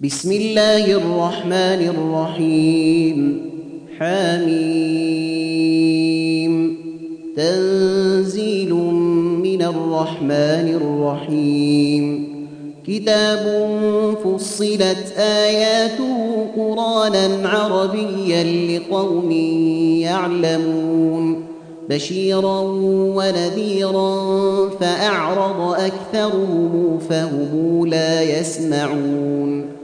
بسم الله الرحمن الرحيم. حميم. تنزيل من الرحمن الرحيم. كتاب فصلت آياته قرانا عربيا لقوم يعلمون. بشيرا ونذيرا فأعرض أكثرهم فهم لا يسمعون.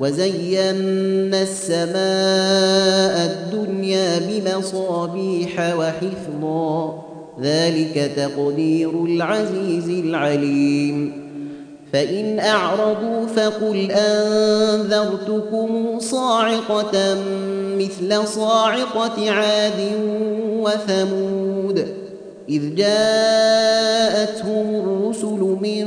وزينا السماء الدنيا بمصابيح وحفظا. ذلك تقدير العزيز العليم. فإن أعرضوا فقل أنذرتكم صاعقة مثل صاعقة عاد وثمود. إذ جاءتهم الرسل من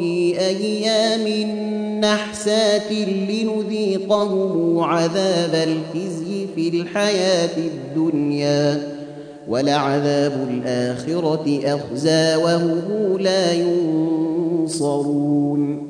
في أيام نحسات لنذيقهم عذاب الخزي في الحياة الدنيا ولعذاب الآخرة أخزى وهم لا ينصرون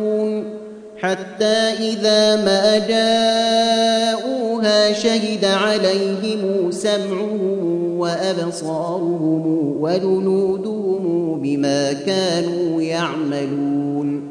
حتى إذا ما جاءوها شهد عليهم سمعهم وأبصارهم وجنودهم بما كانوا يعملون.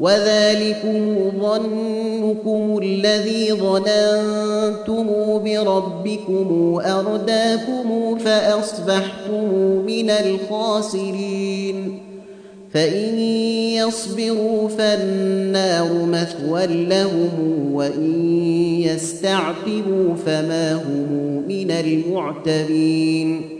وذلكم ظنكم الذي ظننتم بربكم أرداكم فأصبحتم من الخاسرين. فإن يصبروا فالنار مثوى لهم وإن يستعتبوا فما هم من المعتبين.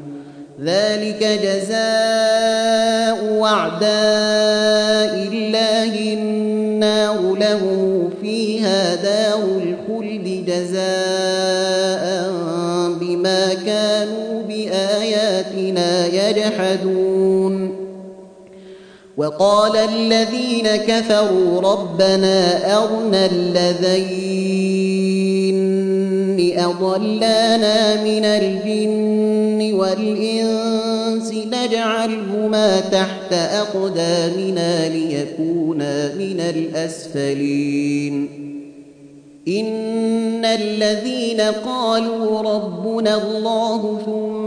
ذلك جزاء اعداء الله النار له فيها دار الخلد جزاء بما كانوا بآياتنا يجحدون. وقال الذين كفروا ربنا أرنا الذين أضلانا من الجن والإنس نجعلهما تحت أقدامنا ليكونا من الأسفلين. إن الذين قالوا ربنا الله ثم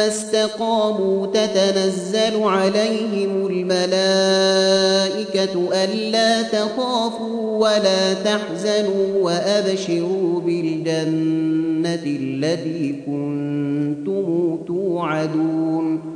استقاموا تتنزل عليهم الملائكة ألا تخافوا ولا تحزنوا وأبشروا بالجنة التي كنتم توعدون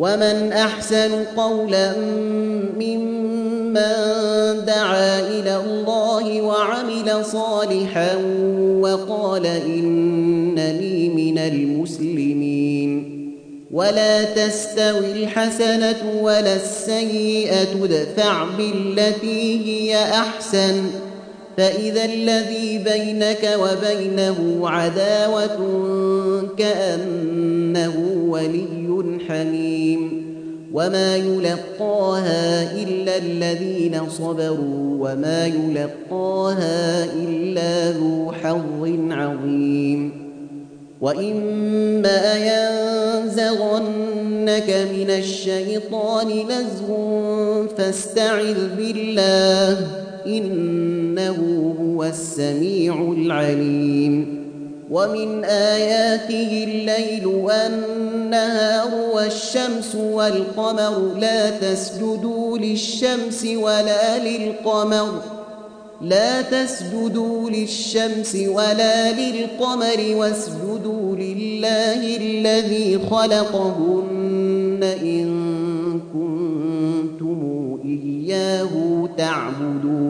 ومن أحسن قولا ممن دعا إلى الله وعمل صالحا وقال إنني من المسلمين ولا تستوي الحسنة ولا السيئة ادفع بالتي هي أحسن فإذا الذي بينك وبينه عداوة كأنه ولي حميم وما يلقاها إلا الذين صبروا وما يلقاها إلا ذو حظ عظيم وإما ينزغنك من الشيطان نزغ فاستعذ بالله إنه هو السميع العليم. ومن آياته الليل والنهار والشمس والقمر لا تسجدوا للشمس ولا للقمر. لا تسجدوا للشمس ولا للقمر واسجدوا لله الذي خلقهن إن كنتم إياه تعبدون.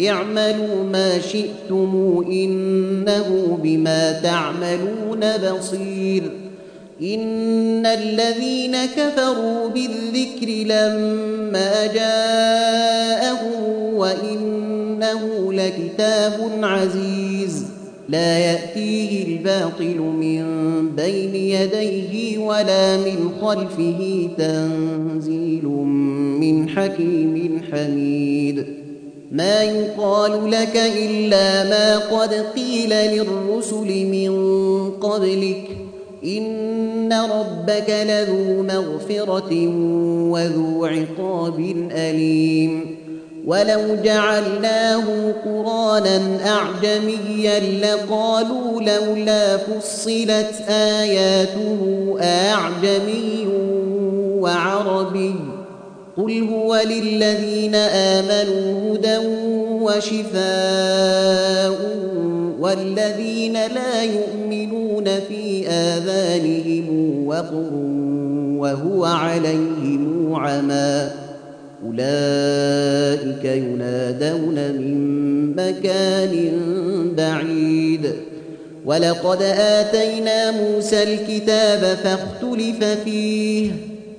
اعملوا ما شئتم إنه بما تعملون بصير. إن الذين كفروا بالذكر لما جاءهم وإنه لكتاب عزيز. لا يأتيه الباطل من بين يديه ولا من خلفه تنزيل من حكيم حميد. ما يقال لك إلا ما قد قيل للرسل من قبلك. إن ربك لذو مغفرة وذو عقاب أليم. ولو جعلناه قرانا أعجميا لقالوا لولا فصلت آياته أعجمي وعربي. قل هو للذين آمنوا هدى وشفاء والذين لا يؤمنون في آذانهم وقر وهو عليهم عمى أولئك ينادون من مكان بعيد ولقد آتينا موسى الكتاب فاختلف فيه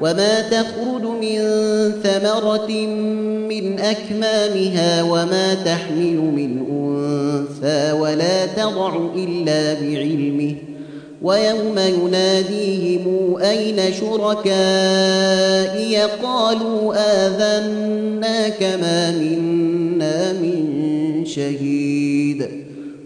وما تخرج من ثمرة من أكمامها وما تحمل من أنثى ولا تضع إلا بعلمه ويوم يناديهم أين شركائي قالوا آذناك ما منا من شهيد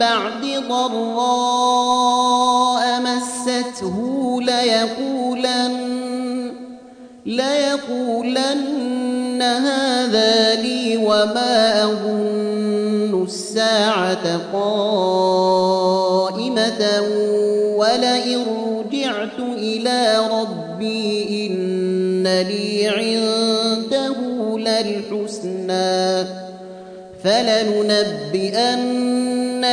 بعد ضراء مسته ليقولن ليقولن هذا لي وما أظن الساعة قائمة ولئن رجعت إلى ربي إن لي عنده للحسنى فلننبئن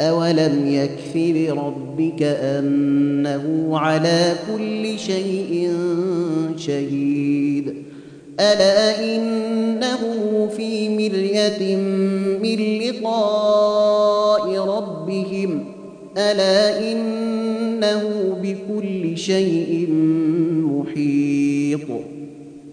أولم يكف بربك أنه على كل شيء شهيد ألا إنه في مرية من لقاء ربهم ألا إنه بكل شيء محيط